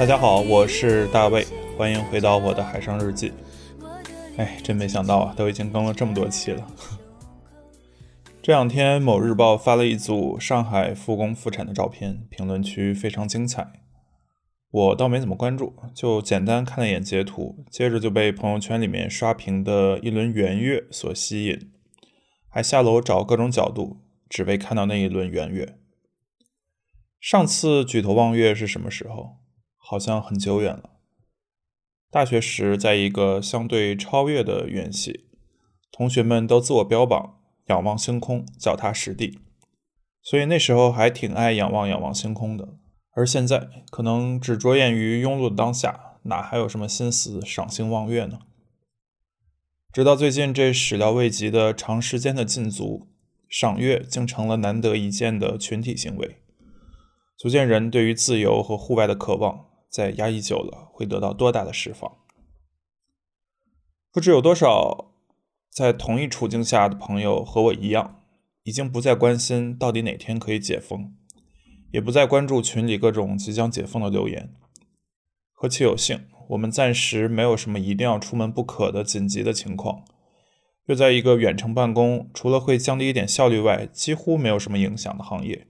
大家好，我是大卫，欢迎回到我的海上日记。哎，真没想到啊，都已经更了这么多期了。这两天，某日报发了一组上海复工复产的照片，评论区非常精彩。我倒没怎么关注，就简单看了一眼截图，接着就被朋友圈里面刷屏的一轮圆月所吸引，还下楼找各种角度，只为看到那一轮圆月。上次举头望月是什么时候？好像很久远了。大学时，在一个相对超越的院系，同学们都自我标榜仰望星空，脚踏实地，所以那时候还挺爱仰望仰望星空的。而现在，可能只着眼于庸碌的当下，哪还有什么心思赏星望月呢？直到最近这始料未及的长时间的禁足，赏月竟成了难得一见的群体行为，足见人对于自由和户外的渴望。在压抑久了，会得到多大的释放？不知有多少在同一处境下的朋友和我一样，已经不再关心到底哪天可以解封，也不再关注群里各种即将解封的留言。何其有幸，我们暂时没有什么一定要出门不可的紧急的情况，又在一个远程办公，除了会降低一点效率外，几乎没有什么影响的行业，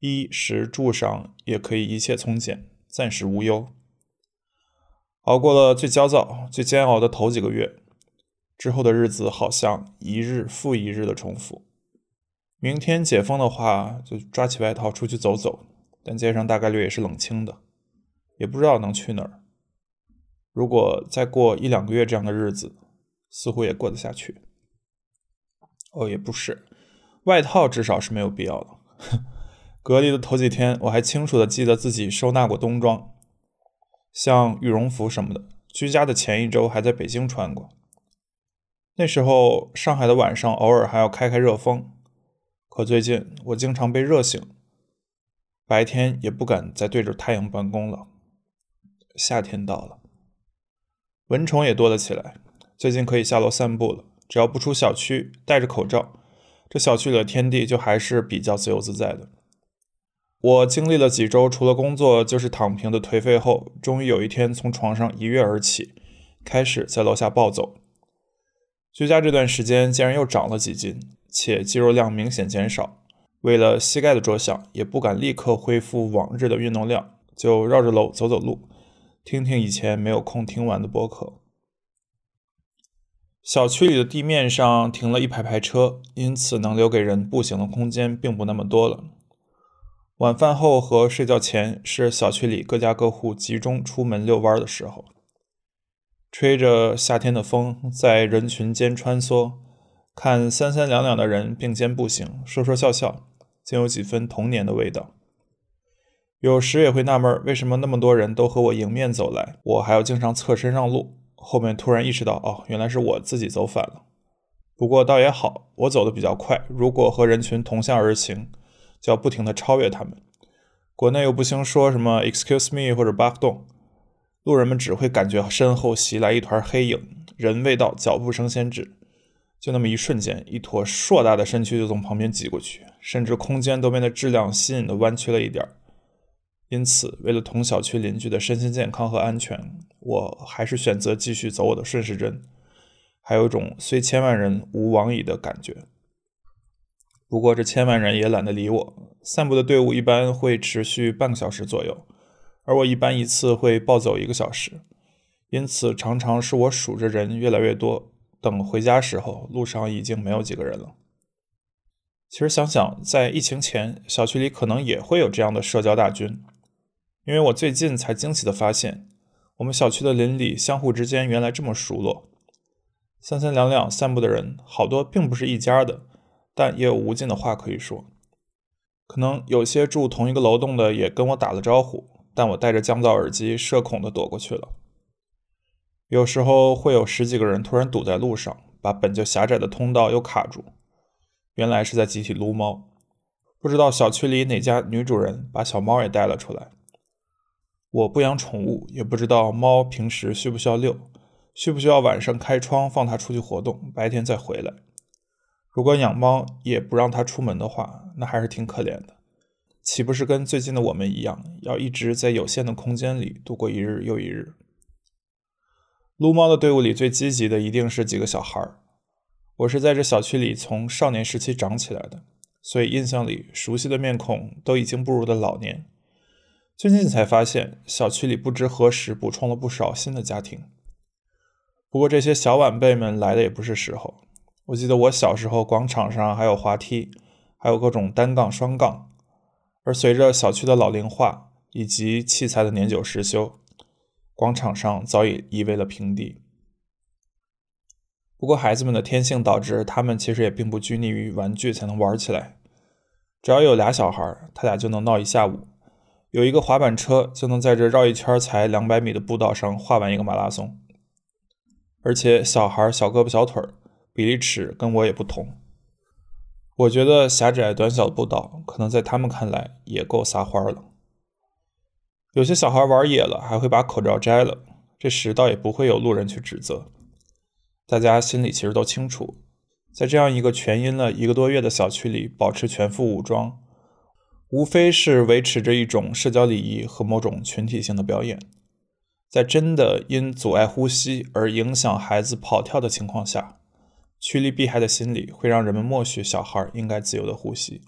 衣食住上也可以一切从简。暂时无忧，熬过了最焦躁、最煎熬的头几个月，之后的日子好像一日复一日的重复。明天解封的话，就抓起外套出去走走，但街上大概率也是冷清的，也不知道能去哪儿。如果再过一两个月这样的日子，似乎也过得下去。哦，也不是，外套至少是没有必要的。隔离的头几天，我还清楚的记得自己收纳过冬装，像羽绒服什么的。居家的前一周还在北京穿过。那时候上海的晚上偶尔还要开开热风，可最近我经常被热醒，白天也不敢再对着太阳办公了。夏天到了，蚊虫也多了起来。最近可以下楼散步了，只要不出小区，戴着口罩，这小区里的天地就还是比较自由自在的。我经历了几周，除了工作就是躺平的颓废后，终于有一天从床上一跃而起，开始在楼下暴走。居家这段时间竟然又长了几斤，且肌肉量明显减少。为了膝盖的着想，也不敢立刻恢复往日的运动量，就绕着楼走走路，听听以前没有空听完的播客。小区里的地面上停了一排排车，因此能留给人步行的空间并不那么多了。晚饭后和睡觉前是小区里各家各户集中出门遛弯的时候，吹着夏天的风，在人群间穿梭，看三三两两的人并肩步行，说说笑笑，竟有几分童年的味道。有时也会纳闷，为什么那么多人都和我迎面走来，我还要经常侧身让路。后面突然意识到，哦，原来是我自己走反了。不过倒也好，我走的比较快，如果和人群同向而行。就要不停地超越他们，国内又不兴说什么 “excuse me” 或者 “back down”，路人们只会感觉身后袭来一团黑影，人未到，脚步声先至，就那么一瞬间，一坨硕大的身躯就从旁边挤过去，甚至空间都变得质量吸引的弯曲了一点儿。因此，为了同小区邻居的身心健康和安全，我还是选择继续走我的顺时针，还有种虽千万人吾往矣的感觉。不过这千万人也懒得理我。散步的队伍一般会持续半个小时左右，而我一般一次会暴走一个小时，因此常常是我数着人越来越多。等回家时候，路上已经没有几个人了。其实想想，在疫情前，小区里可能也会有这样的社交大军，因为我最近才惊喜的发现，我们小区的邻里相互之间原来这么熟络，三三两两散步的人，好多并不是一家的。但也有无尽的话可以说，可能有些住同一个楼栋的也跟我打了招呼，但我戴着降噪耳机，社恐的躲过去了。有时候会有十几个人突然堵在路上，把本就狭窄的通道又卡住，原来是在集体撸猫。不知道小区里哪家女主人把小猫也带了出来。我不养宠物，也不知道猫平时需不需要遛，需不需要晚上开窗放它出去活动，白天再回来？如果养猫也不让它出门的话，那还是挺可怜的，岂不是跟最近的我们一样，要一直在有限的空间里度过一日又一日？撸猫的队伍里最积极的一定是几个小孩儿。我是在这小区里从少年时期长起来的，所以印象里熟悉的面孔都已经步入了老年。最近才发现，小区里不知何时补充了不少新的家庭。不过这些小晚辈们来的也不是时候。我记得我小时候，广场上还有滑梯，还有各种单杠、双杠。而随着小区的老龄化以及器材的年久失修，广场上早已夷为了平地。不过孩子们的天性导致，他们其实也并不拘泥于玩具才能玩起来。只要有俩小孩，他俩就能闹一下午。有一个滑板车，就能在这绕一圈才两百米的步道上画完一个马拉松。而且小孩小胳膊小腿儿，比例尺跟我也不同。我觉得狭窄短小的步道，可能在他们看来也够撒欢了。有些小孩玩野了，还会把口罩摘了，这时倒也不会有路人去指责。大家心里其实都清楚，在这样一个全阴了一个多月的小区里，保持全副武装，无非是维持着一种社交礼仪和某种群体性的表演。在真的因阻碍呼吸而影响孩子跑跳的情况下，趋利避害的心理会让人们默许小孩应该自由的呼吸。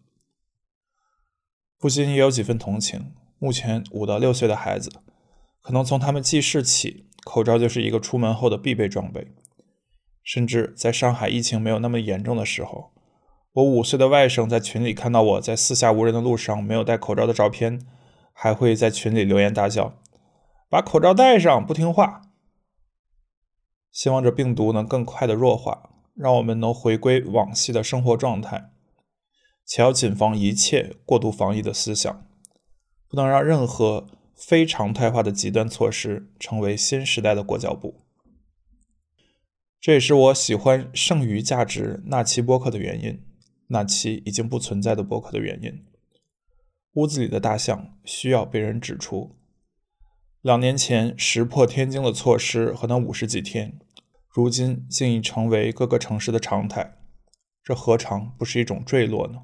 不禁也有几分同情，目前五到六岁的孩子，可能从他们记事起，口罩就是一个出门后的必备装备。甚至在上海疫情没有那么严重的时候，我五岁的外甥在群里看到我在四下无人的路上没有戴口罩的照片，还会在群里留言大叫：“把口罩戴上，不听话。”希望这病毒能更快的弱化，让我们能回归往昔的生活状态，且要谨防一切过度防疫的思想，不能让任何非常态化的极端措施成为新时代的裹脚布。这也是我喜欢剩余价值那期播客的原因，那期已经不存在的播客的原因。屋子里的大象需要被人指出。两年前石破天惊的措施和那五十几天，如今竟已成为各个城市的常态，这何尝不是一种坠落呢？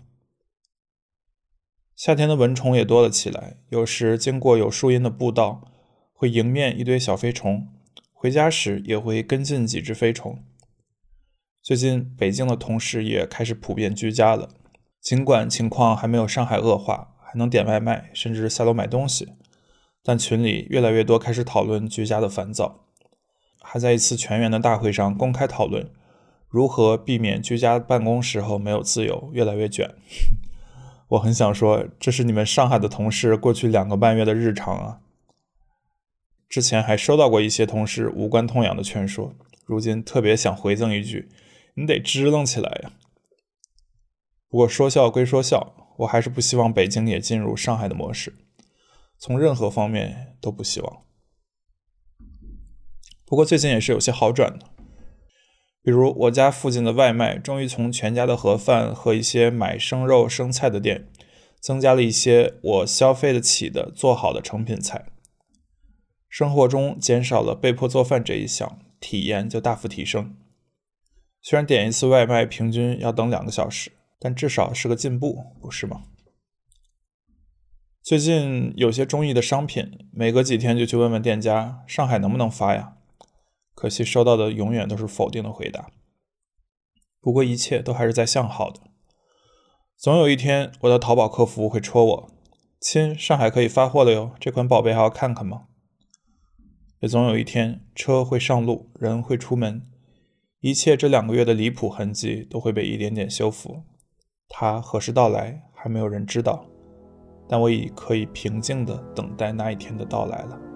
夏天的蚊虫也多了起来，有时经过有树荫的步道，会迎面一堆小飞虫。回家时也会跟进几只飞虫。最近北京的同事也开始普遍居家了，尽管情况还没有上海恶化，还能点外卖，甚至下楼买东西，但群里越来越多开始讨论居家的烦躁，还在一次全员的大会上公开讨论如何避免居家办公时候没有自由，越来越卷。我很想说，这是你们上海的同事过去两个半月的日常啊。之前还收到过一些同事无关痛痒的劝说，如今特别想回赠一句：“你得支棱起来呀！”不过说笑归说笑，我还是不希望北京也进入上海的模式，从任何方面都不希望。不过最近也是有些好转的，比如我家附近的外卖终于从全家的盒饭和一些买生肉生菜的店，增加了一些我消费得起的做好的成品菜。生活中减少了被迫做饭这一项，体验就大幅提升。虽然点一次外卖平均要等两个小时，但至少是个进步，不是吗？最近有些中意的商品，每隔几天就去问问店家，上海能不能发呀？可惜收到的永远都是否定的回答。不过一切都还是在向好的。总有一天，我的淘宝客服会戳我：“亲，上海可以发货了哟，这款宝贝还要看看吗？”也总有一天，车会上路，人会出门，一切这两个月的离谱痕迹都会被一点点修复。它何时到来，还没有人知道，但我已可以平静地等待那一天的到来了。